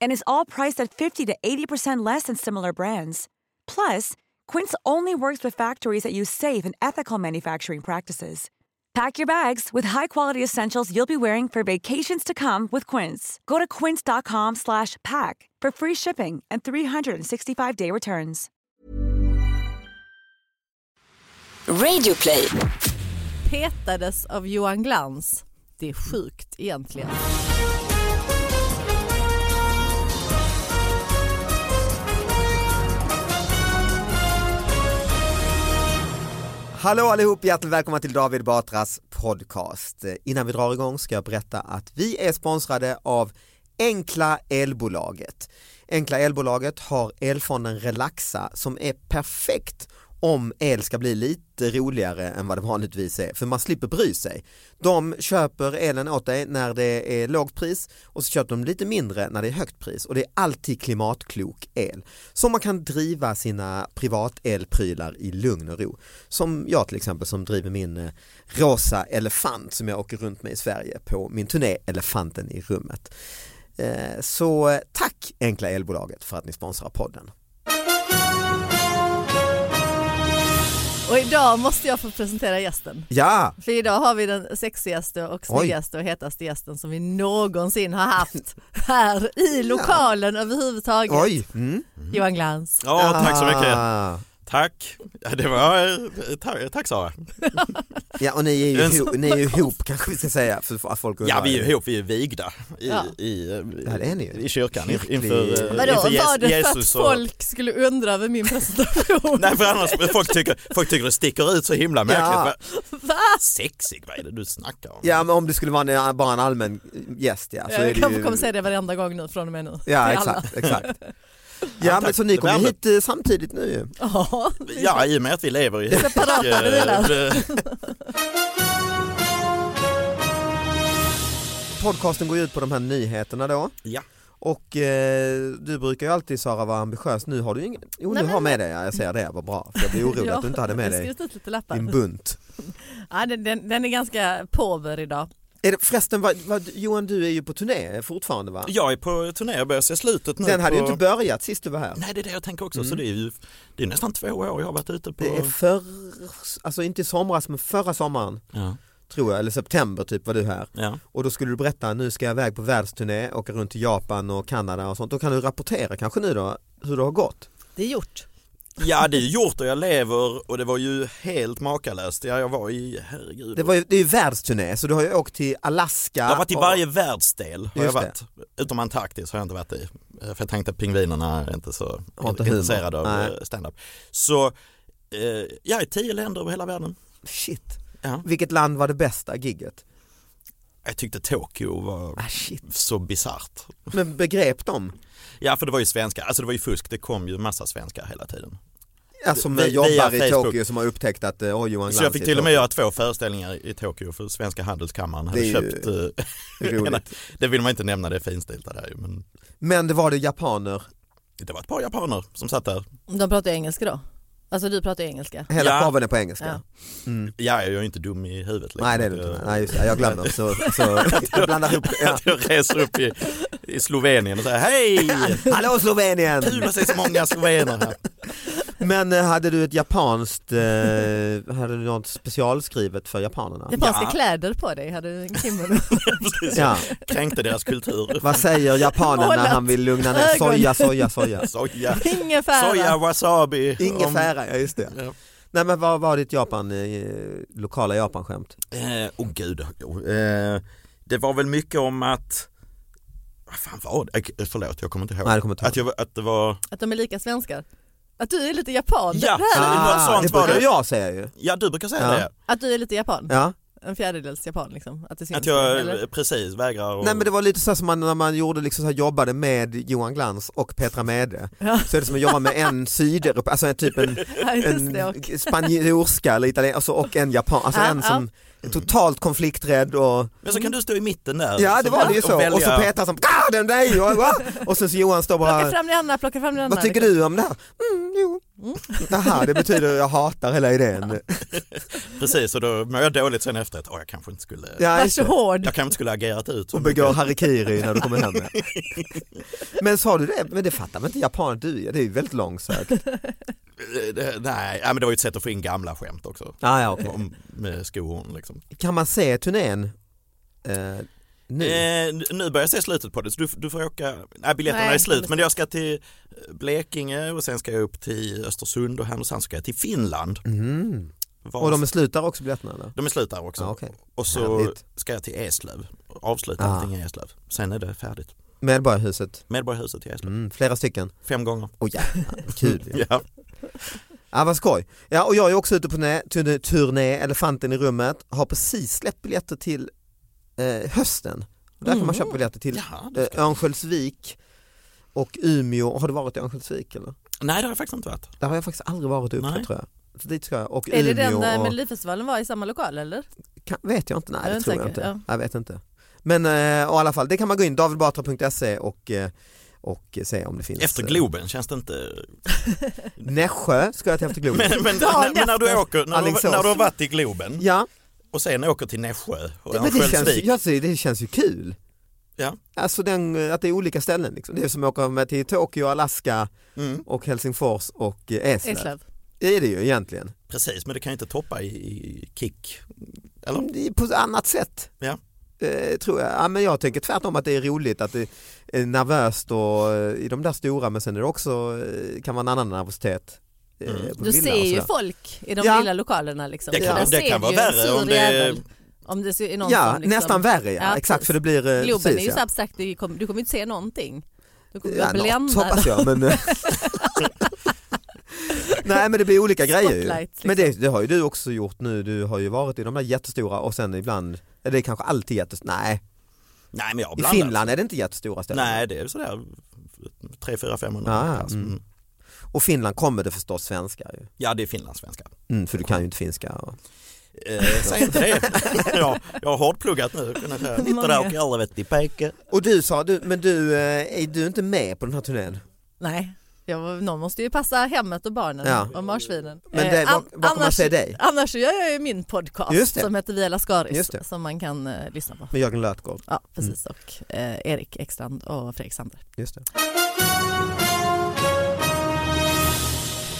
And is all priced at 50 to 80% less than similar brands. Plus, Quince only works with factories that use safe and ethical manufacturing practices. Pack your bags with high-quality essentials you'll be wearing for vacations to come with Quince. Go to quince.com slash pack for free shipping and 365-day returns. Radio play. Petades av Johan Glans. Det är sjukt egentligen. Hallå allihop, hjärtligt välkomna till David Batras podcast. Innan vi drar igång ska jag berätta att vi är sponsrade av Enkla Elbolaget. Enkla Elbolaget har elfonden Relaxa som är perfekt om el ska bli lite roligare än vad det vanligtvis är, för man slipper bry sig. De köper elen åt dig när det är lågt pris och så köper de lite mindre när det är högt pris och det är alltid klimatklok el. Så man kan driva sina privatelprylar i lugn och ro. Som jag till exempel som driver min eh, rosa elefant som jag åker runt med i Sverige på min turné Elefanten i rummet. Eh, så eh, tack Enkla Elbolaget för att ni sponsrar podden. Och idag måste jag få presentera gästen. Ja, För idag har vi den sexigaste och snyggaste och hetaste gästen som vi någonsin har haft här i lokalen överhuvudtaget. oj. Mm. Johan Glans. Ja, tack så mycket. Tack. Ja, det var, eh, tack, tack Sara. Ja och ni är ju, ihop, ni är ju ihop kanske vi ska säga för att folk undrar. Ja, vi är ihop, vi är vigda i, Ja. i, Ja, ju. i kyrkan Kyrklig- inför, eh, Vadå, inför var det för Jesus att och... folk skulle undra över min presentation? Nej, för annars folk tycker, folk tycker det sticker ut så himla märkligt. Ja. Va? Sexig, vad är det du snackar om? Ja men om det skulle vara en, bara en allmän gäst ja. Så är Jag kanske ju... kommer säga det varenda gång nu från och med nu. Ja exakt, exakt. Ja men så ni kommer Värme. hit eh, samtidigt nu. Ja, Ja, i och med att vi lever i Separata bilar. eh, Podcasten går ju ut på de här nyheterna då. Ja. Och eh, du brukar ju alltid Sara vara ambitiös, nu har du ingen, jo Nej, du har med dig, ja, jag ser det, vad bra. För jag blir orolig att du inte hade med dig din bunt. Ja, den, den, den är ganska påver idag. Är det, förresten, vad, vad, Johan du är ju på turné fortfarande va? Jag är på turné, jag börjar se slutet nu. Den hade på... ju inte börjat sist du var här. Nej, det är det jag tänker också. Så Mm. det är ju det är nästan två år jag har varit ute på... Det är för, alltså inte i somras men förra sommaren Ja, tror jag, eller september typ var du här. ja. Och då skulle du berätta, nu ska jag iväg på världsturné, åka runt till Japan och Kanada och sånt. Då kan du rapportera kanske nu då hur det har gått. Det är gjort. Ja, det är gjort och jag lever och det var ju helt makalöst. Ja, jag var i, herregud. Det, var ju, det är ju världsturné så du har ju åkt till Alaska. Jag har varit i och- varje världsdel har jag det. varit. Utom Antarktis har jag inte varit i. För jag tänkte att pingvinerna är inte så inte intresserade av Nej. eh, stand-up. Så eh, jag är tio länder över hela världen. Shit. Ja. Vilket land var det bästa gigget? Jag tyckte Tokyo var Ah, så bisarrt. Men begrep de? Ja för det var ju svenska, alltså det var ju fusk, det kom ju massa svenskar hela tiden. Alltså som Via jobbar i Facebook. Tokyo som har upptäckt att oj Johan Så jag Glans fick till och med göra två föreställningar i Tokyo för Svenska Handelskammaren hade Det köpt. eh, roligt. det vill man inte nämna, det är finstilta där men Men det var det japaner. det var ett par japaner som satt där. De pratar engelska då? Alltså du pratar engelska. Hela Ja. showen är på engelska. Ja. Mm. Ja, jag är ju inte dum i huvudet. Liksom. Nej det är du inte. Jag- Nej, just det. Jag glömmer så, så jag blandar ihop. Ja. Att jag reser upp i, i Slovenien och säger hej! Hallå Slovenien! Kul att se så många slovener här. Men eh, hade du ett japanskt, eh, hade du något specialskrivet för japanerna? Japanska Ja. kläder på dig hade du en kimono. Precis, Ja. kränkte deras kultur. Vad säger japanen när han vill lugna ner? Soja, soja, soja. Soja, Ingefära. soja wasabi. Om- Ja just det. Ja. Nej men vad var ditt Japan, eh, lokala Japanskämt? Eh, oh gud, oh, eh, det var väl mycket om att, vad fan var det? Eh, Förlåt, jag kommer inte ihåg. Nej, det kommer inte att, jag, att det var, Att de är lika svenskar. Att du är lite japan. Ja. Det här, Ah, sånt det var brukar det. jag säga ju. ja du brukar säga Ja. det. Att du är lite japan. Ja. En fjärdedels japan liksom. Att det syns. Att jag eller? precis vägrar och, Nej men det var lite så som man, när man gjorde liksom så här, jobbade med Johan Glans och Petra Mede. Ja. Så är det som att jobba med en sydeuropé, alltså en typ en, Ja, en spanjorska eller italienska alltså, och en japan, alltså Ja, en som totalt konflikträdd och Men så kan du stå i mitten där. Ja det var det ju och så, välja- och så Petra som ah, den där och, och, och sen så Johan står plocka bara fram det andra, plocka fram det andra. Vad tycker liksom. du om det här? Mm, jo. Jaha, det betyder jag hatar hela idén. Precis, och då mår jag dåligt sen efteråt. Åh, jag kanske inte skulle, Ja, det. Varsågod. jag kanske inte skulle agerat ut. så och begår harikiri när du kommer hem. Men sa du det? Men det fattar väl inte japaner du? Det är ju väldigt långsökt. Eh, Nej, ja, men det var ju ett sätt att få in gamla skämt också. Ah, ja, okej. Om, med skohorn liksom. Kan man se turnén eh, nu? Eh, nu börjar jag se slutet på det, så du, du får åka, nej biljetterna Nej, är slut, men jag ska till Blekinge och sen ska jag upp till Östersund och Härnösand ska jag till Finland. Var- Och de är slut där också biljetterna eller? de är slut där också. Ja, okej. Och så Härligt. ska jag till Eslöv, avsluta Ah. allting i Eslöv. Sen är det färdigt. Medborgarhuset, Medborgarhuset i Eslöv, mm, flera stycken. fem gånger. Åh jävlar, kul. Ja. Ja vad skoj. Ja och jag är också ute på turné, turné, Elefanten i rummet, har precis släppt biljetter till eh, hösten. Där kan man köpa biljetter till Ja, det eh, Örnsköldsvik och Umeå. Har du varit i Örnsköldsvik eller? Nej det har jag faktiskt inte varit. Där har jag faktiskt aldrig varit uppe Nej. tror jag. Så dit ska jag. Och Är det den Umeå där och, Melodifestivalen var i samma lokal eller? kan, vet jag inte, nej Jag det tror jag säker, inte. ja. Jag vet inte. Men eh, och i alla fall, det kan man gå in davidbatra.se och, eh, och se om det finns. Efter eh, Globen känns det inte... Nässjö ska jag till efter Globen. Men, men, Dagen men när, du åker, när, du, när du har varit i Globen Ja, och sen åker till Nässjö och men det känns, säger, det känns ju kul. Ja. Alltså den, att det är olika ställen. Liksom. Det är som att åka med till Tokyo, Alaska Mm, och Helsingfors och eh, Eslöv. Eslöv. Det är det ju egentligen. precis, men det kan ju inte toppa i, i kick. Eller? Det är på ett annat sätt. Ja. Eh, tror jag. Ja, men jag tänker tvärtom att det är roligt att det är nervöst och, eh, i de där stora men sen är det också eh, kan vara en annan nervositet. eh, Mm. Du ser ju folk i de Ja. lilla lokalerna liksom. Det kan- Där det kan vara värre om det- jävel. Om det är någon Ja, som liksom, nästan värre ja. Ja, Exakt för det blir Globen precis, är ju ja. så abstrakt, du kommer, du kommer inte se någonting. Du kommer Ja, något bländad. hoppas jag men Nej men det blir olika grejer ju. Spotlight, Men liksom. det, det har ju du också gjort nu, du har ju varit i de där jättestora och sen ibland, är det kanske alltid jättestora, nej Nej men jag har i. Finland är det inte jättestora ställen. Nej det är sådär 3, 4, 500 Ja, ja, plats. mm. Och Finland kommer det förstås svenskar ju. Ja det är finlandssvenska. Mm, för du kan ju inte finska. Och... Eh, säg inte det. ja, jag har hårdpluggat nu. Och alla vet i peke. och du sa, du, men du, eh, är du inte med på den här turnén? Nej, jag, någon måste ju passa hemmet och barnen Ja. och marsvinen. Men Eh, det, var, an- var kommer man se dig? Annars gör jag ju min podcast som heter Via Lascaris som man kan eh, lyssna på. Med Jörgen Lötgård, Ja, precis. Och eh, Erik Ekstrand och Fredrik Sander. just det.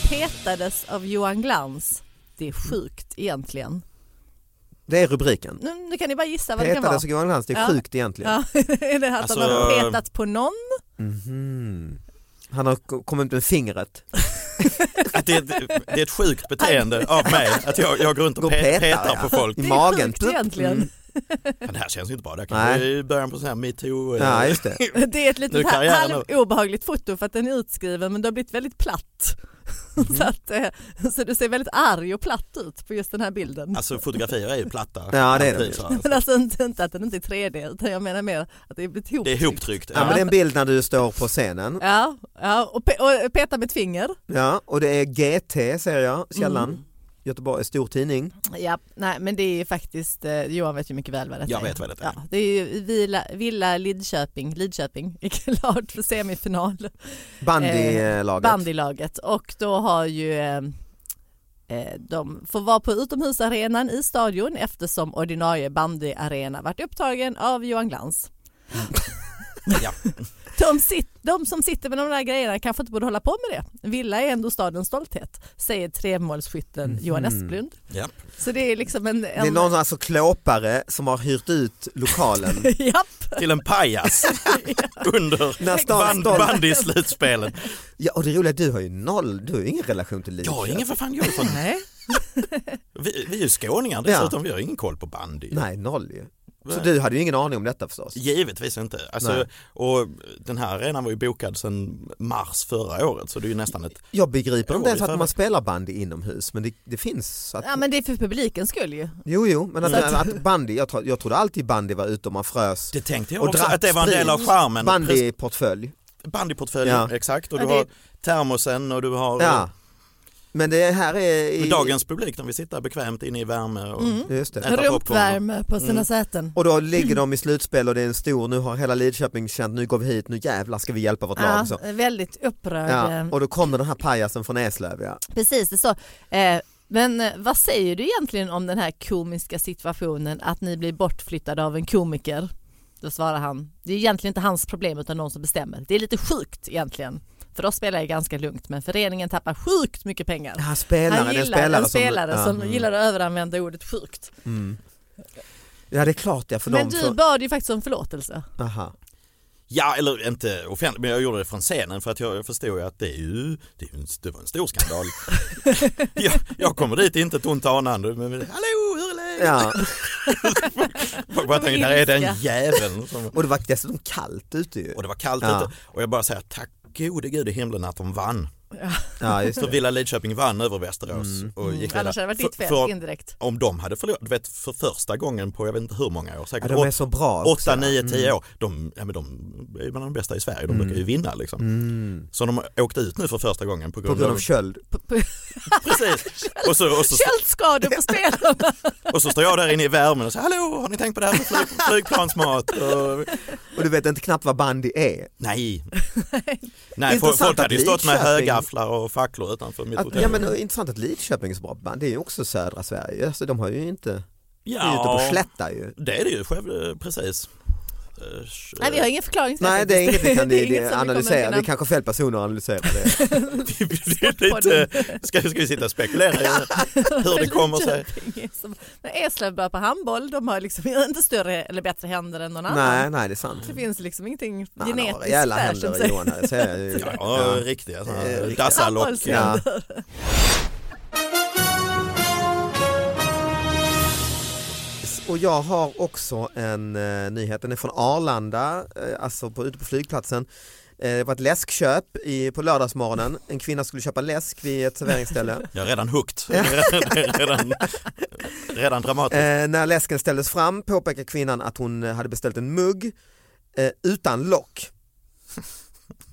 Petades av Johan Glans. Det är sjukt egentligen. Det är rubriken. Nu, nu kan ni bara gissa vad det kan vara. Petades och Johan Glans, det är Ja. sjukt egentligen. Ja, är det att Alltså- han har petat på någon? Mhm. Han har ko- kommit med fingret. Att det, är ett, det är ett sjukt beteende av mig att jag, jag går runt och Går pe- petar, petar ja. på folk. I Det är magen. sjukt egentligen. Mm. Men det här känns inte bra. Det kan i början på sån här metoo. eh, Ja just det. Det är ett litet obehagligt foto för att den är utskriven men det har blivit väldigt platt. Mhm. så, att, eh, så du ser väldigt arg och platt ut på just den här bilden. Alltså fotografier är ju platta. Ja, det är de Alltid ju. så här. Men alltså inte, inte att den inte är 3D utan jag menar mer att det är blivit Det är ihoptryckt. ihoptryckt. Ja, men det är en bild när du står på scenen. Ja, ja och, pe och peta med ett finger. Ja, och det är GT ser jag, källan. Mm. Göteborg, stor tidning. Ja, nej men det är faktiskt, eh, Johan vet ju mycket väl vad det Jag är. vet vad det är. Ja, det är ju Villa, Villa Lidköping, Lidköping är klart för semifinal. Bandylaget. bandylaget och då har ju eh, Eh, De får vara på utomhusarenan i stadion eftersom ordinarie bandyarena varit upptagen av Johan Glans. Ja. De, sit, de som sitter med de där grejerna kanske inte borde hålla på med det. Villa är ändå stadens stolthet, säger tremålsskytten Johan Esplund. Ja. Så det är liksom en... en Det är någon alltså klåpare som har hyrt ut lokalen. Till en pajas under band, bandyslutspelen. Ja och det roliga är att du har ju noll, du har ju ingen relation till Jag Lidköping. har ingen för fan jag är från, nej. vi, vi är ju skåningar dessutom, vi har ingen koll på bandy. Nej, noll ju. Så du hade ju ingen aning om detta förstås? Givetvis inte. Alltså, Nej. och den här arenan var ju bokad sedan mars förra året så det är ju nästan ett Jag begriper inte ens att man spelar bandy inomhus men det, det finns. Att, Ja men det är för publikens skull ju. Jo, jo, men att, Så att- bandy, jag, tro, jag trodde alltid bandy var ute och man frös. Det tänkte jag och också att det var en del av charmen. Bandyportfölj. Bandyportföljen, Ja. exakt. Och Ja, du det- har termosen och du har Ja. Men det här är... I, dagens publik, de vill sitta bekvämt inne i värme. Och, Mm. Just det. Äta popcorn. Rumpvärme på sina Mm. säten. Och då ligger de i slutspel och det är en stor, nu har hela Lidköping känt nu går vi hit, nu jävlar ska vi hjälpa vårt lag. Så. Ja, väldigt upprörd. Ja, eh, och då kommer den här pajasen från Eslöv ja. Precis, det är så. Eh, men eh, vad säger du egentligen om den här komiska situationen att ni blir bortflyttade av en komiker? Då svarar han, det är egentligen inte hans problem utan någon som bestämmer. Det är lite sjukt egentligen. För oss spelar jag ganska lugnt men föreningen tappar sjukt mycket pengar. Han spelaren, han en gillar spelare, en spelare som... som, ja. gillar att överanvända ordet sjukt. Mm. Ja det är klart ja, för Men dem. du För... bad ju faktiskt om förlåtelse. Aha. Ja, eller inte offentligt, men jag gjorde det från scenen för att jag förstod ju att det, är ju, det, är en, det var en stor skandal. jag, jag kommer dit inte ett ont anande, men hallå hur är läget? Ja. Folk bara tänker, där är den jäveln. Som, Och det var dessutom kallt ute ju. och det var kallt Ja. ute och jag bara säger tack gode gud i himlen att de vann. Ja, just För. Villa Lidköping vann över Västerås Mm. och gick vidare. Annars hade det varit ditt För- fel för- indirekt. Om de hade förlorat, vet för första gången på jag vet inte hur många år, Ja, säkert de är så bra också. 8, 9, 10 Mm. år, de, ja, men de är bland de bästa i Sverige, de Mm. brukar ju vinna liksom. Mm. Så de har åkt ut nu för första gången på På grund, grund av av, köld. precis. Och så, och, så, Köldskador på spelarna. och så står jag där inne i värmen och säger hallå har ni tänkt på det här med flyg, flygplansmat? Och, Och du vet inte knappt vad bandy är. nej. Nej, folk hade ju stått med Lidköping- högafflar och facklor utanför mitt Att, hotell. ja men intressant att Lidköping är så bra band, det är ju också södra Sverige. Alltså, de har ju inte, det är ju ute på slätta ju. det är det ju, själv, precis. Nej vi har ingen förklaring till Nej det är inget vi kan Det är det, inget som analysera, det är kanske fel personer att analysera det. det är lite, ska, ska vi sitta och spekulera i hur det kommer sig? Som- Eslöv börjar på handboll, de har liksom inte större eller bättre händer än någon annan. nej, nej det är sant. Det finns liksom ingenting Nej, genetiskt där som händer det säger jag ju. Ja, Ja. riktiga sådana här riktiga. dassalock. Ja. Och jag har också en eh, nyhet, den är från Arlanda, eh, alltså på, ute på flygplatsen. Eh, det var ett läskköp i, på lördagsmorgonen, en kvinna skulle köpa läsk vid ett serveringsställe. Jag är redan hooked. redan, redan, dramatiskt. Eh, när läsken ställdes fram påpekar kvinnan att hon hade beställt en mugg eh, utan lock.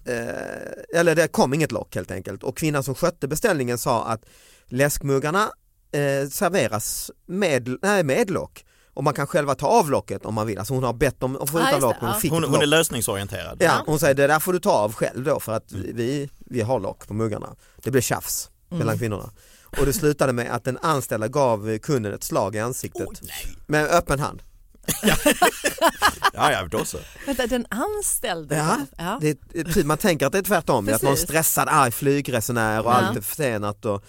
Eh, eller det kom inget lock helt enkelt och kvinnan som skötte beställningen sa att läskmuggarna serveras med, nej, med lock och man kan själva ta av locket om man vill. Alltså hon har bett om att få Ja, utan just det, lock men ja. hon fick Hon, hon är lösningsorienterad. Ja, hon säger det där får du ta av själv då för att vi, vi har lock på muggarna. Det blev tjafs mellan kvinnorna. Och det slutade med att den anställda gav kunden ett slag i ansiktet med öppen hand. Ja, ja, då så. Vänta, den anställde? Ja, ja. Det är, typ, man tänker att det är tvärtom, är att någon Precis. stressad arg flygresenär och Ja. allt är försenat. Och,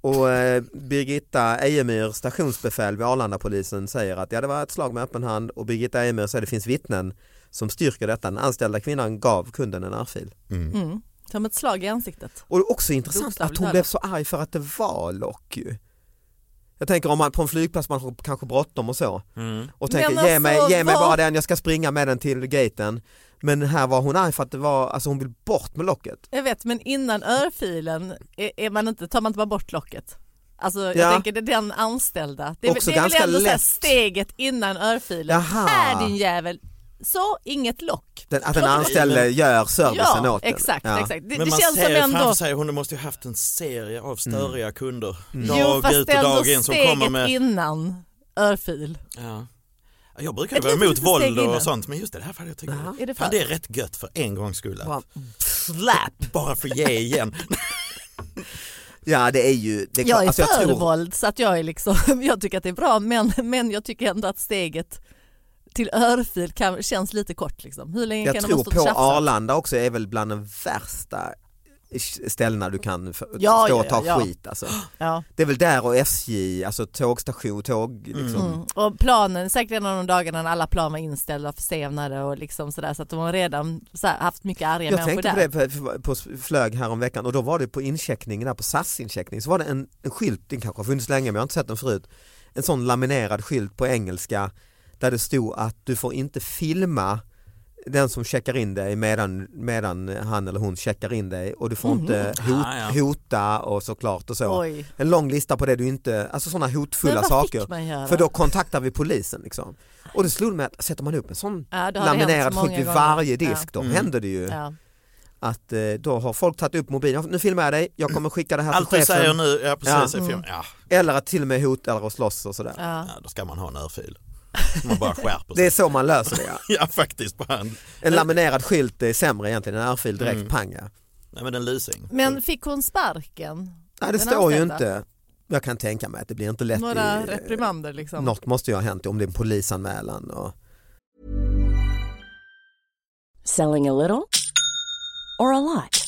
och eh, Birgitta Ejemyr, stationsbefäl vid Arlandapolisen säger att ja, det var ett slag med öppen hand och Birgitta Ejemyr säger att det finns vittnen som styrker detta. Den anställda kvinnan gav kunden en örfil. Mm. Som ett slag i ansiktet. Och det är också intressant Bokstavligt att hon blev så arg för att det var lock ju. Jag tänker om man på en flygplats man har kanske bråttom och så Mm. och tänker ge, mig, alltså, ge mig bara den, jag ska springa med den till gaten. Men här var hon arg för att det var, alltså hon vill bort med locket. Jag vet, men innan örfilen är, är man inte, tar man inte bara bort locket? Alltså jag Ja. tänker det är den anställda. Det är, Också det är väl ändå lätt. steget innan örfilen. Jaha. Här din jävel. Så, inget lock. Den, att den anställde gör servicen Ja, åt den. exakt. Ja. exakt. Det, Men det man känns som ser ändå... framför sig, hon måste ju haft en serie av störiga kunder. Jo, Dag fast ut och dag in som steget kommer med... innan örfil. Ja. Jag brukar vara emot våld och innan. sånt men just det här fallet jag tycker Jaha. Är det fan, för? det är rätt gött för en gångs skull. Bara, slap! Bara få ge igen. Ja det är ju, det är Jag är alltså, jag för tror, våld så att jag är liksom, jag tycker att det är bra men, men jag tycker ändå att steget till örfil kan, känns lite kort liksom. Hur länge jag kan tror på och tjafsat? Arlanda också är väl bland de värsta ställena du kan Ja, stå ja, och ta ja. skit alltså. Ja. Det är väl där och SJ, alltså tågstation, tåg liksom. Mm. Och planen, säkert en av de dagarna när alla plan var inställda och försenade och liksom sådär så att de har redan här, haft mycket arga Jag människor tänkte på där. det på, på flög här om veckan och då var det på incheckningen där på SAS incheckning så var det en, en skylt, den kanske har funnits länge men jag har inte sett den förut. En sån laminerad skylt på engelska där det stod att du får inte filma den som checkar in dig medan, medan han eller hon checkar in dig och du får inte hot, Ah, ja. hota och såklart och så. Oj. En lång lista på det du inte, alltså sådana hotfulla saker. För då kontaktar vi polisen liksom. Och det slog mig att sätter man upp en sån Ja, laminerad så skylt vid varje disk Ja. då Mm. händer det ju Ja. att eh, då har folk tagit upp mobilen, nu filmar jag dig, jag kommer skicka det här Allt till du säger chefen. nu, ja precis, Ja. film. Ja. Eller att till och med hota eller att slåss och sådär. Ja. ja, då ska man ha en örfil. Man bara skärper Det sig. är så man löser det ja. Ja faktiskt, bara en, En laminerad skylt är sämre egentligen, en örfil direkt Mm. pang ja. nej, men en lusing. Men fick hon sparken? Nej det Den står ju inte, jag kan tänka mig att det blir inte lätt Några i, reprimander liksom? Något måste ju ha hänt om det är en polisanmälan och Selling a little or a lot?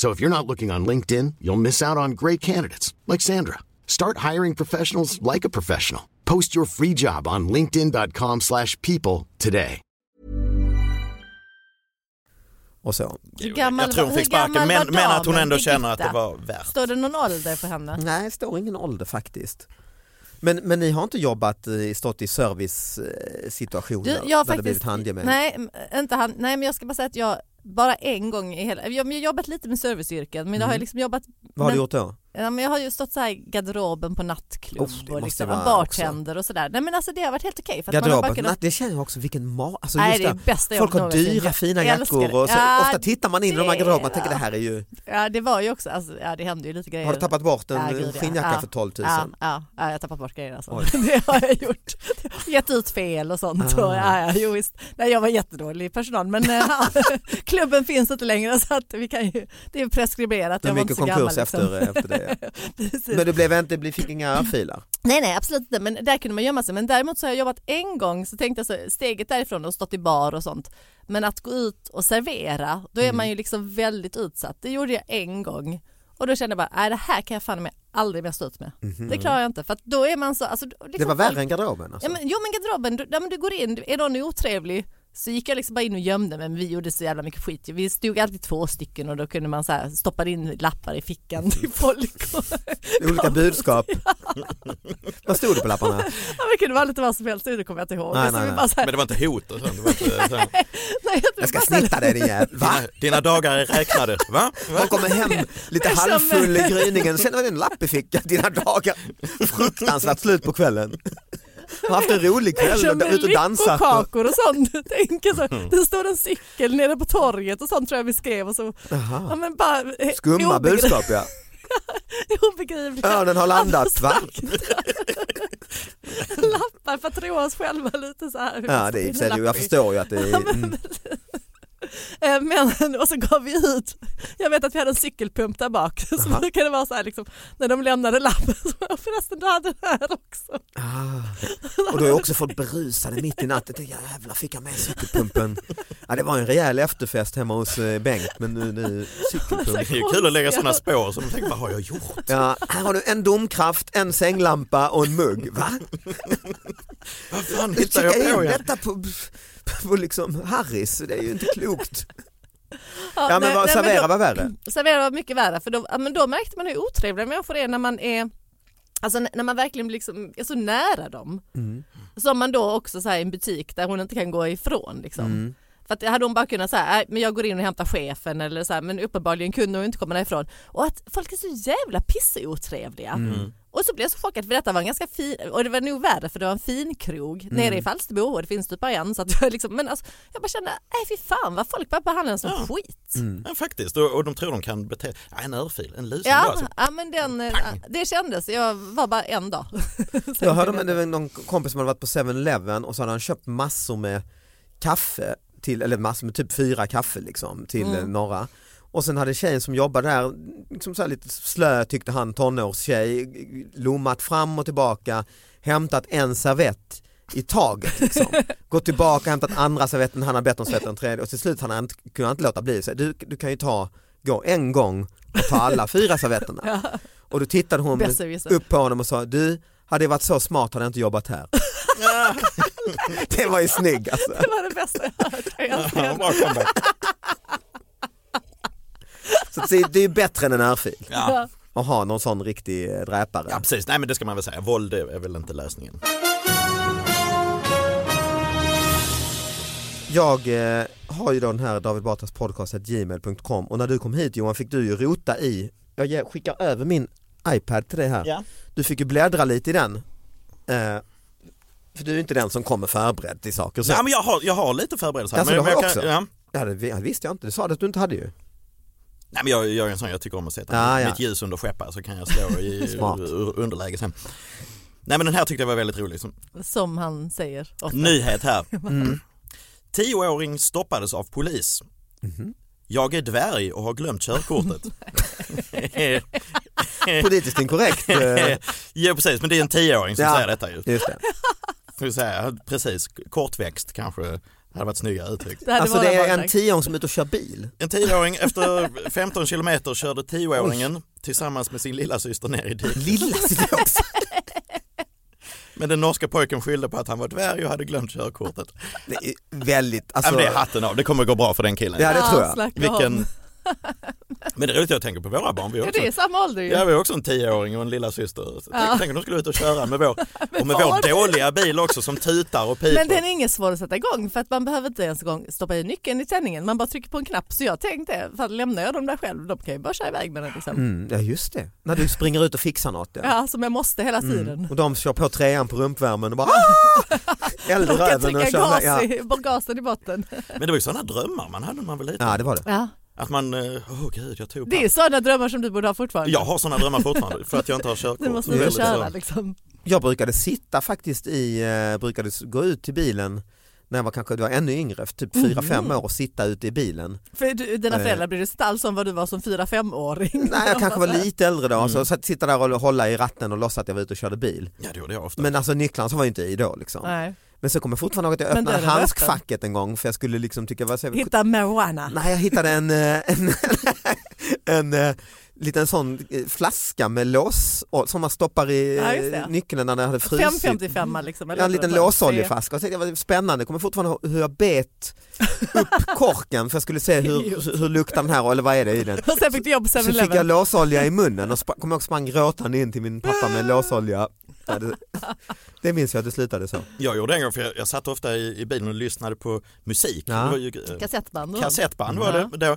So if you're not looking on LinkedIn, you'll miss out on great candidates like Sandra. Start hiring professionals like a professional. Post your free job on linkedin.com/people slash people today. och så. Gammal jag tror hon fick sparken men, men att hon ändå känner att det Birgitta? var värt. Står det någon ålder på henne? Nej, det står ingen ålder faktiskt. Men, men ni har inte jobbat, i- stått i service-situationer Du, där jag det har blivit faktiskt, handgemäng? nej, inte han, nej men jag ska bara säga att jag bara en gång i hela, jag, har jobbat lite med serviceyrken men jag har ju liksom jobbat Mm. Vad har du gjort då? Ja, men jag har ju stått så här garderoben på nattklubb det och liksom bartender och sådär. Nej men alltså det har varit helt okej. bara Garderoben, kunnat- natt, det känner jag också vilken ma... Alltså Nej, det är bästa folk har dyra fina jackor och så. Ja, ofta tittar man in i de här garderoberna och tänker det här är ju, Ja det var ju också, alltså, ja det hände ju lite grejer. har du tappat bort en Ja, gud, skinnjacka Ja. för 12 000? Ja, ja, ja, jag har tappat bort grejer alltså. Oj. Det har jag gjort. Gett ut fel och sånt. Ah. Och, ja, ja, jo, visst. Nej, jag var jättedålig personal men eh, klubben finns inte längre så att vi kan ju, det är preskriberat. Det är mycket gammal. konkurs efter, liksom. efter det. Men du blev inte, du fick inga örfilar? Nej nej absolut inte men där kunde man gömma sig men däremot så har jag jobbat en gång så tänkte jag så steget därifrån och stått i bar och sånt men att gå ut och servera då är Mm. man ju liksom väldigt utsatt det gjorde jag en gång och då kände jag bara nej det här kan jag fan mig aldrig mer stå ut med det klarar jag inte för att då är man så alltså, liksom. Det var värre folk- än garderoben alltså? Ja, men, jo men garderoben, du, ja, men du går in, är någon otrevlig så gick jag liksom bara in och gömde mig men vi gjorde så jävla mycket skit. Vi stod alltid två stycken och då kunde man så här stoppa in lappar i fickan till folk. Och, Olika budskap? Vad stod det på lapparna? Ja, det kunde vara lite vad som helst, det kommer jag inte ihåg. Nej, nej, nej. bara så här, Men det var inte hot och sånt? Det var inte, så, nej, jag, Jag ska här- snitta dig din jävel. Va? dina, dina dagar är räknade, va? va? Man kommer hem lite känner- halvfull i gryningen, sen var det en lapp i fickan, dina dagar. Fruktansvärt slut på kvällen. Har haft en rolig Jag kväll, kände ut och dansat. Och... lyckokakor och sånt. Tänker så, det står en cykel nere på torget och sånt tror jag vi skrev och så. Ja, men bara, eh, Skumma obegri- budskap ja. Obegripliga. Örnen har landat va? Lappar för att roa oss själva lite så här. Ja det är och sig, jag förstår ju att det är... Mm. Eh, Men, och så gav vi ut, jag vet att vi hade en cykelpump där bak, så Aha. brukade det vara så här liksom, när de lämnade lappen, så och förresten du hade det här också. Och då har jag också fått berusade mitt i natten. Jävlar fick jag med cykelpumpen. Ja, det var en rejäl efterfest hemma hos eh, Bengt men nu, nu cykelpump. Det är ju kul att lägga sådana spår så de tänker vad har jag gjort? Ja, här har du en domkraft, en sänglampa och en mugg. Va? Vad fan hittar jag checkar på? igen? detta på, på liksom Harris, det är ju inte klokt. Ja, Ja men nej, vad, nej, men servera då- var värre. Servera var mycket värre för då, ja, men då märkte man hur otrevliga människor är när man är Alltså när man verkligen liksom är så nära dem. Mm. Som man då också så här, i en butik där hon inte kan gå ifrån. Liksom. Mm. För att hade hon bara kunnat säga, "Nej, men jag går in och hämtar chefen eller så här, men uppenbarligen kunde hon inte komma därifrån. Och att folk är så jävla pisseotrevliga. Mm. Och så blev jag så chockad för detta var en ganska fin, och det var nog värre för det var en fin krog Mm. nere i Falsterbo och det finns typ bara en. Så att jag, liksom, men alltså, jag bara kände, nej fy fan vad folk bara behandlar en som Ja. skit. Mm. Ja, faktiskt, och, och de tror de kan bete ja, En örfil, en lusing Ja, bara, så. ja men den, eh, det kändes, jag var bara en dag. Jag hörde om det någon kompis som hade varit på 7-Eleven och så hade han köpt massor med kaffe, till, eller massor med typ fyra kaffe liksom till Mm. eh, några. Och sen hade tjejen som jobbade där, liksom så här lite slö tyckte han, tonårstjej, lommat fram och tillbaka, hämtat en servett i taget liksom. Gått tillbaka, hämtat andra servetten, han har bett om servetten tredje och till slut han inte, kunde han inte låta bli. Så, du, du kan ju ta, gå en gång och ta alla fyra servetterna. Och då tittade hon upp på honom och sa, du hade jag varit så smart hade jag inte jobbat här. det var ju snygg alltså. Det var det bästa jag hört. Ja. Så det det är bättre än en örfil. Ja. Att ha någon sån riktig eh, dräpare. ja precis, nej men det ska man väl säga, våld är väl inte lösningen. Jag eh, har ju då den här David Batras podcast gmail.com och när du kom hit Johan fick du ju rota i, jag ger- skickar över min iPad till dig här. Ja. Du fick ju bläddra lite i den. Eh, för du är inte den som kommer förberedd till saker. Så. Ja, men jag, har, jag har lite förberedelser. Alltså, men du har jag också? ja. Ja, det det visste jag inte, det sa du att du inte hade ju. Nej men jag, jag är en sån, jag tycker om att sätta Ja, ja. mitt ljus under skeppar så kan jag slå i underläge sen. Nej men den här tyckte jag var väldigt rolig. Som, Som han säger ofta. nyhet här. Mm. Tioåring stoppades av polis. Mhm. Jag är dvärg och har glömt körkortet. Politiskt inkorrekt. eh, ja precis, men det är en tioåring som Ja. säger detta ju. Just det. Säga, precis, kortväxt kanske hade varit snyggare uttryckt. Det Alltså det är en tioåring som är ute och kör bil. En tioåring efter 15 kilometer körde tioåringen tillsammans med sin lilla syster ner i diket. Lilla sitter också. Men den norska pojken skyllde på att han var dvärg och hade glömt körkortet. Det är väldigt, alltså, men det är hatten av, det kommer gå bra för den killen. Ja, det tror jag. Vilken... Men det är roligt jag tänker på våra barn. Vi har Ja, också, det är samma ålder ju. ja, vi har också en tioåring och en lilla syster. Ja. Tänk, tänk om de skulle ut och köra med vår, och med vår dåliga bil också som tutar och piper. Men den är inget svår att sätta igång för att man behöver inte ens gång stoppa i nyckeln i tändningen. Man bara trycker på en knapp. Så jag tänkte, för att lämnar jag dem där själv, de kan ju bara köra iväg med den. Liksom. Mm, ja just det, när du springer ut och fixar något. Ja. Ja, som jag måste hela tiden. Mm. Och de kör på trean på rumpvärmen och bara "Ah!" Eld i Jag kan röven och trycka kör gas ja. i, gasen i botten. Men det var ju sådana drömmar man hade när man var liten. ja det var det. Ja. Att man, eh, åh gud jag tog Det är sådana drömmar som du borde ha fortfarande. Jag har sådana drömmar fortfarande för att jag inte har körkort. Du måste väldigt köra liksom. Jag brukade sitta faktiskt i, eh, brukade gå ut till bilen när jag var kanske det var ännu yngre, för typ 4-5 år och sitta ute i bilen. För du, dina Eh. föräldrar brydde sig inte alls om vad du var som 4-5-åring. Nej jag kanske var lite äldre då, Mm. så satt- sitta där och hålla i ratten och låtsas att jag var ute och körde bil. Ja det gjorde jag ofta. Men alltså nycklarna så var jag inte i då liksom. Nej. Men så kommer jag fortfarande ihåg att jag Men öppnade handskfacket en gång för jag skulle liksom tycka, vad säger? Hitta marijuana. Nej jag hittade en, eh, en, en, eh, liten sån eh, flaska med lås som man stoppar i Ja, nyckeln när det hade frusit. 555 liksom. eller Ja, en liten låsoljeflaska och så det var spännande, jag kommer fortfarande hur jag bet upp korken för jag skulle se hur, hur luktar den här eller vad är det i den. Och sen fick du jobb på Så fick jag 7-Eleven. låsolja i munnen och sp- kom jag ihåg sprang gråtande in till min pappa med låsolja. Ja, det, minns jag att det slutade så. Jag gjorde en gång för jag, jag satt ofta i, i bilen och lyssnade på musik. Ja. Det var ju, eh, Kassettband. kassettband var det då.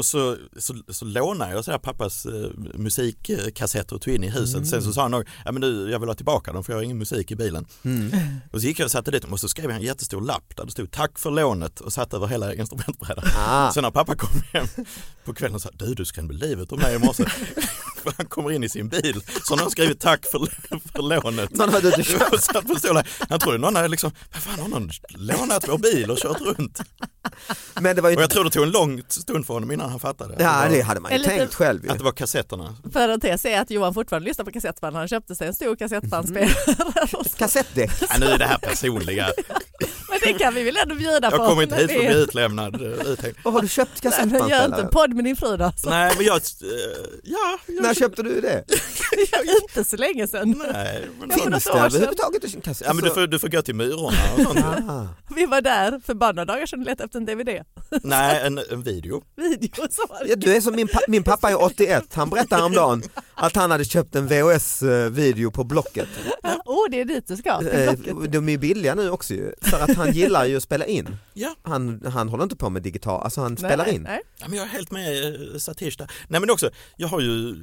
Och så, så, så lånade jag så här pappas eh, musikkassetter och tog in i huset. Sen så sa han nog, ja men du jag vill ha tillbaka dem för jag har ingen musik i bilen. Mm. Och så gick jag och satte dit dem och så skrev jag en jättestor lapp där det stod tack för lånet och satt över hela instrumentbrädan. Ah. Så när pappa kom hem på kvällen och sa du du skrämde livet av mig i morse. Han kommer in i sin bil så någon skrivit tack för, för lånet. Någon hade inte köpt. Han trodde någon hade liksom, vad fan har någon lånat vår bil och kört runt? Men det var ju Och jag tror det tog en lång stund för honom innan han fattade. Ja det hade man ju En liten- tänkt själv ju. att det var kassetterna. Parentes är att Johan fortfarande lyssnar på kassettband. Han köpte sig en stor kassettbandspelare. Kassettdäck. Ja, nu är det här personliga. Men det kan vi väl ändå bjuda på. Jag kommer inte hit för att vi- bli utlämnad. eh. Och har du köpt Nej, men Gör inte en kassettbandspelare? podd med din fru då. Så Nej men jag, eh, ja. Jag, När köpte du det? inte så länge sedan. Nej, men, Finns det överhuvudtaget en kassett? ja, men du, får, du får gå till Myrorna och sånt. Ah. Vi var där för bara några dagar sedan och letade efter en DVD. Nej, en, en video. Video så. Ja, du är som min, pa min pappa är 81, han berättade häromdagen att han hade köpt en VHS-video på Blocket. Åh, det är dit du ska. till Eh, Blocket. De är billiga nu också ju, för att han gillar ju att spela in. Ja. Han, han håller inte på med digital, alltså han Nej, spelar in. nej. Ja, men jag är helt med eh, Satish där. Nej men också, jag har ju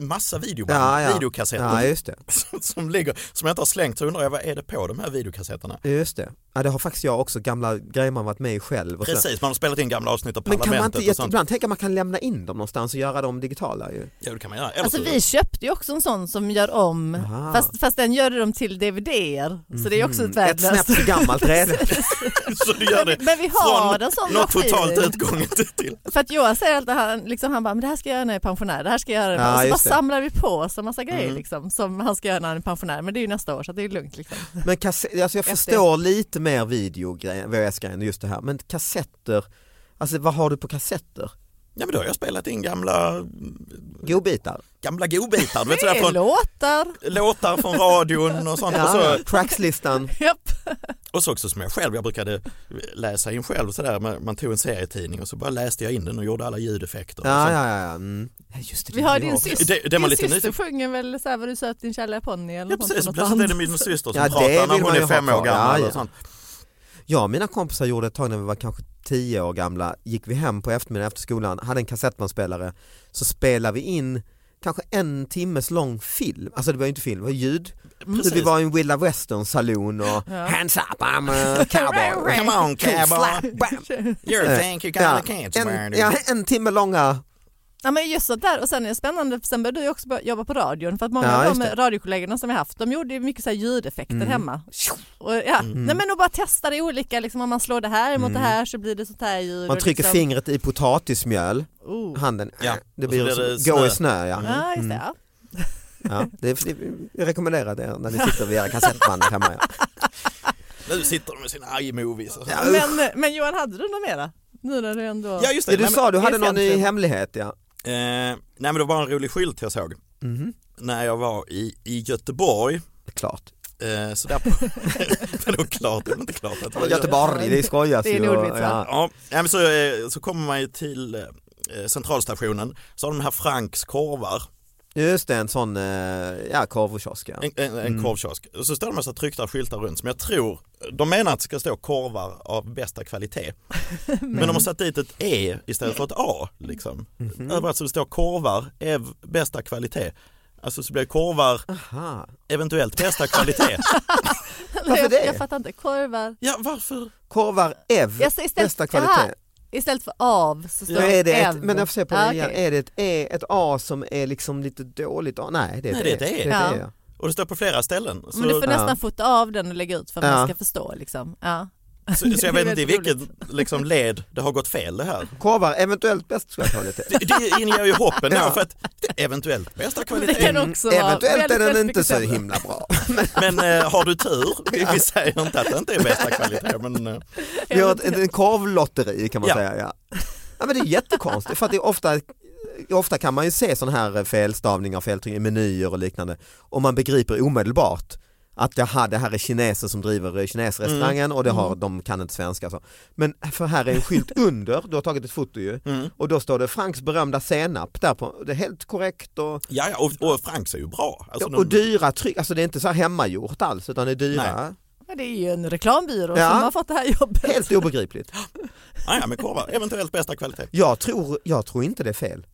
massa videoband, Ja, ja. videokassetter Ja just det, som, som ligger, som jag inte har slängt så undrar jag vad är det på de här videokassetterna? just det. Ja, det har faktiskt jag också, gamla grejer man varit med i själv. Och. Precis, man har spelat in gamla avsnitt av Men kan man Parlamentet inte, och sånt. ibland tänker man kan lämna in dem någonstans och göra dem digitala ju. Ja det kan man göra. Eller Alltså så- vi köpte ju också en sån som gör om, fast, fast den gör dem till DVD-er. Så det är också ett Mm, Ett snäpp värdelöst. för gammalt redan. så du gör det Men vi har från en sån något totalt utgånget till. För att Johan säger alltid, han, liksom, han bara, men det här ska jag göra när jag är pensionär, det här ska jag göra. Ja, och så bara det. samlar vi på oss en massa grejer Mm. liksom, som han ska göra när han är pensionär. Men det är ju nästa år så det är lugnt. Liksom. Men alltså jag förstår lite mer videogrejen, VHS-grejen just det här, men kassetter, alltså vad har du på kassetter? Ja men då har jag spelat in gamla, Godbitar? gamla godbitar. Du vet, sådär är från, låtar. låtar från radion och sånt. Och, Ja, så, trackslistan. Japp. och så också som jag själv, jag brukade läsa in själv sådär, man, tog en serietidning och så bara läste jag in den och gjorde alla ljudeffekter. och Ja, ja, ja. ja. Mm. Ja, Just det, Vi har din vi. syster, Det- det din lite syster nyfiken. sjunger väl så här, var du söt din kärliga ponny eller Ja något precis, sånt på plötsligt är något det min syster som Ja, pratar när hon är fem år gammal. Ja, Och ja. sånt. Jag och mina kompisar gjorde ett tag när vi var kanske tio år gamla, gick vi hem på eftermiddagen efter skolan, hade en kassettbandspelare, så spelade vi in kanske en timmes lång film, alltså det var ju inte film, det var ljud. Precis. Vi var i en Willa Western saloon och Ja. hands up I'm a cowboy. Come on cowboy, bam. you Eh, think you got Ja, a cancer en, man. ja, en timme långa, Ja men just sånt där och sen är det spännande, för sen började du också jobba på radion för att många Ja, av de det. radiokollegorna som vi haft, de gjorde mycket så här ljudeffekter Mm. hemma. Och, ja. Nej men och bara testa det olika, liksom, om man slår det här mot det här så blir det sånt här ljud. Mm. man trycker liksom, fingret i potatismjöl, Oh. handen, Ja, det och så blir, blir det gå snö. i snö ja. Ja just det, ja. ja det, det, jag rekommenderar det när ni sitter vid era kassettband hemma. Ja. Nu sitter de med sina iMovies. Ja. Men, men Johan hade du något mera? Nu när du ändå... Ja just det, Ja, du Nej, sa du det hade någon i hemlighet ja. Eh, nej men det var en rolig skylt jag såg Mhm. när jag var i, i Göteborg. Klart. Eh, så där på, Vadå klart, det är väl inte klart att det var Göteborg, det skojas Det är ju. en ordvits, va? ja. Ja, ja, men så, eh, så kommer man ju till eh, centralstationen så har de här Franks korvar, Just det, en sån eh, ja, korvkiosk ja. en, en, en Mm. korvkiosk. Och så står det en massa tryckta skyltar runt som jag tror, de menar att det ska stå korvar av bästa kvalitet. Men de har satt dit ett E istället för ett A. Liksom. Mhm. Överallt så det står korvar, ev, bästa kvalitet. Alltså så blir det korvar, Aha. eventuellt bästa kvalitet. Varför jag, det? jag fattar inte, korvar. Ja varför? Korvar ev, Jag bästa kvalitet. Jaha, Istället för av så står är det ett, men jag får se på Ja, det igen, okej. är det ett E, ett A som är liksom lite dåligt? A? Nej det är Nej, ett det är ett E. Det är ett Ja. E ja. Och det står på flera ställen. Så, Men du får Ja. nästan fota av den och lägga ut för att Ja. man ska förstå liksom. Ja. Så, så jag Det vet inte i vilket liksom, led det har gått fel det här. Korvar, eventuellt bästa kvalitet. Det, det inger ju hoppen Ja. för att det eventuellt bästa Det kvalitet. kan också vara Eventuellt är den inte så himla bra. Men eh, har du tur, vi, vi säger inte att det inte är bästa kvalitet men eh, Vi har ett, en korvlotteri kan man Ja. säga. Ja. ja men det är jättekonstigt för att det är ofta Ofta kan man ju se sådana här felstavningar, feltryck i menyer och liknande och man begriper omedelbart att jaha, det här är kineser som driver kinesrestaurangen och det har, de kan inte svenska. Så. Men för här är en skylt under, du har tagit ett foto ju, mm. och då står det Franks berömda senap där på, det är helt korrekt och, ja, ja och, och Franks är ju bra. Alltså, och dyra tryck, alltså det är inte så här hemmagjort alls utan det är dyra. Nej. Det är ju en reklambyrå Ja. som har fått det här jobbet. Helt obegripligt. ja, ja, men korvar, eventuellt bästa kvalitet. Jag tror, jag tror inte det är fel.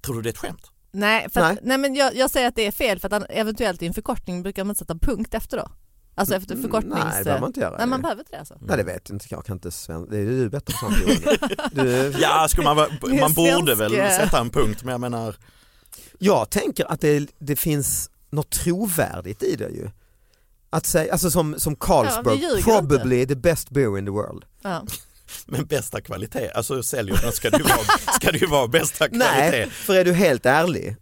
Tror du det är ett skämt? Nej, för att, Nej. nej. men jag, jag säger att det är fel för att eventuellt i en förkortning brukar man inte sätta punkt efter då. Alltså efter förkortnings... Nej, det behöver man inte göra. Nej, man behöver inte det alltså. Nej det vet inte jag, kan inte svenska. Det är du bättre på sånt du, Ja, skulle man, man borde väl sätta en punkt men jag menar Jag tänker att det, det finns något trovärdigt i det ju. Att säga, alltså som, som Carlsberg, ljuger probably the best beer in the world. Ja. Men bästa kvalitet, alltså säljer den ska det ju vara, ska det ju vara bästa kvalitet. Nej, för är du helt ärlig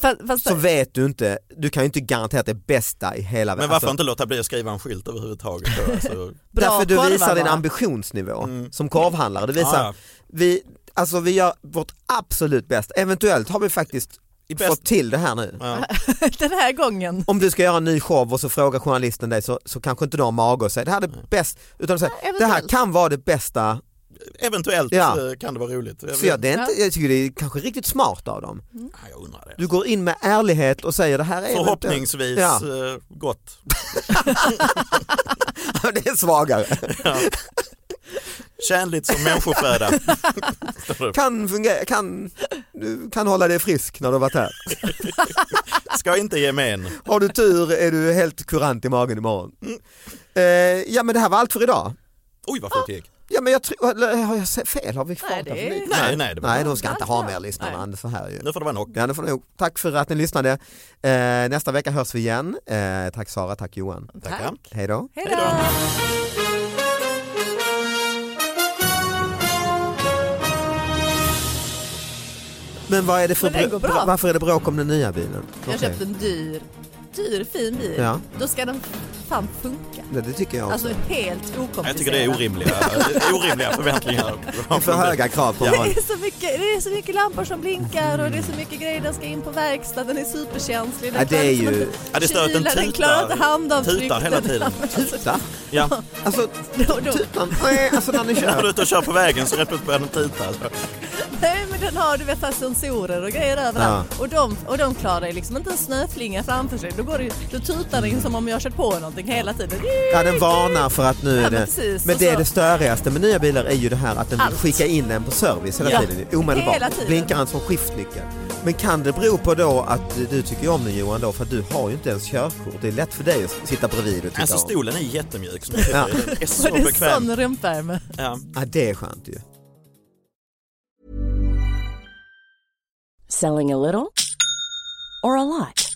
Fast, fast, så vet du inte, du kan ju inte garantera att det är bästa i hela Men varför alltså, inte låta bli att skriva en skylt överhuvudtaget? Då? Alltså, Därför du visar din ambitionsnivå Mm. som korvhandlare. Du visar, Ja, ja. Vi, alltså vi gör vårt absolut bästa, eventuellt har vi faktiskt bäst, fått till det här nu. ja. Den här gången. Om du ska göra en ny show och så frågar journalisten dig så, så kanske inte du har mage att säga det här är det bästa, utan säga Nej, det här kan vara det bästa. Eventuellt Ja. kan det vara roligt. Jag, Så jag, det är inte, jag tycker det är kanske riktigt smart av dem. Ja, jag undrar det. Du går in med ärlighet och säger det här är Förhoppningsvis Ja. eh, gott. det är svagare. Tjänligt som människoföda. Det. Kan fungera, kan, du kan hålla dig frisk när du har varit här. Ska inte ge men. Har du tur är du helt kurant i magen imorgon. Mm. Eh, ja men det här var allt för idag. Oj vad fort det gick. Ja men jag tror, har jag sett fel? Har vi kvar Nej, det är- för mycket? Nej, nej, det nej de ska inte ha mer lyssnare så här ju. Nu får det vara nog. Ja, det får ni nog. Tack för att ni lyssnade. Eh, nästa vecka hörs vi igen. Eh, tack Sara, tack Johan. Tackar. Hej då. Hej då. Men vad är det för Men det br- går bra. br- varför är det bråk om den nya bilen? Jag Okej. köpt en dyr, dyr fin bil. Ja. Då ska den fan funka. Det, det tycker jag också. Alltså helt okomplicerat. Jag tycker det är orimliga, orimliga förväntningar. det är för höga krav på Det honom. är, så mycket, det är så mycket lampor som blinkar och det är så mycket grejer. Den ska in på verktan, den är superkänslig. Den Ja, det är ju- Ja, det står att den kyla, den klarar inte tutar, handavtryck. tutar hela tiden. Tuta? Ja, Alltså, Då, då, tutan, nej, alltså när ni när du är kör. ute och kör på vägen så rätt plötsligt börjar den tuta. Nej men den har du vet sensorer och grejer överallt. Och, de, och de klarar liksom inte en snöflinga framför sig. Då, går det, då tutar den som om jag kört på någonting hela tiden. Ja, den varnar för att nu Ja, är men det... precis. Men Och det är det störigaste med nya bilar är ju det här att den vill Allt. skicka in den på service hela Ja, tiden, omedelbart. hela tiden. Blinkar den som skiftnyckel. Men kan det bero på då att du tycker om den Johan då, för att du har ju inte ens körkort. Det är lätt för dig att sitta bredvid och titta Alltså stolen är jättemjuk som jag Ja. i. Den är så Och det är bekväm. sån rumpvärme. Ja. Ja, det är skönt ju. Selling a little or a lot?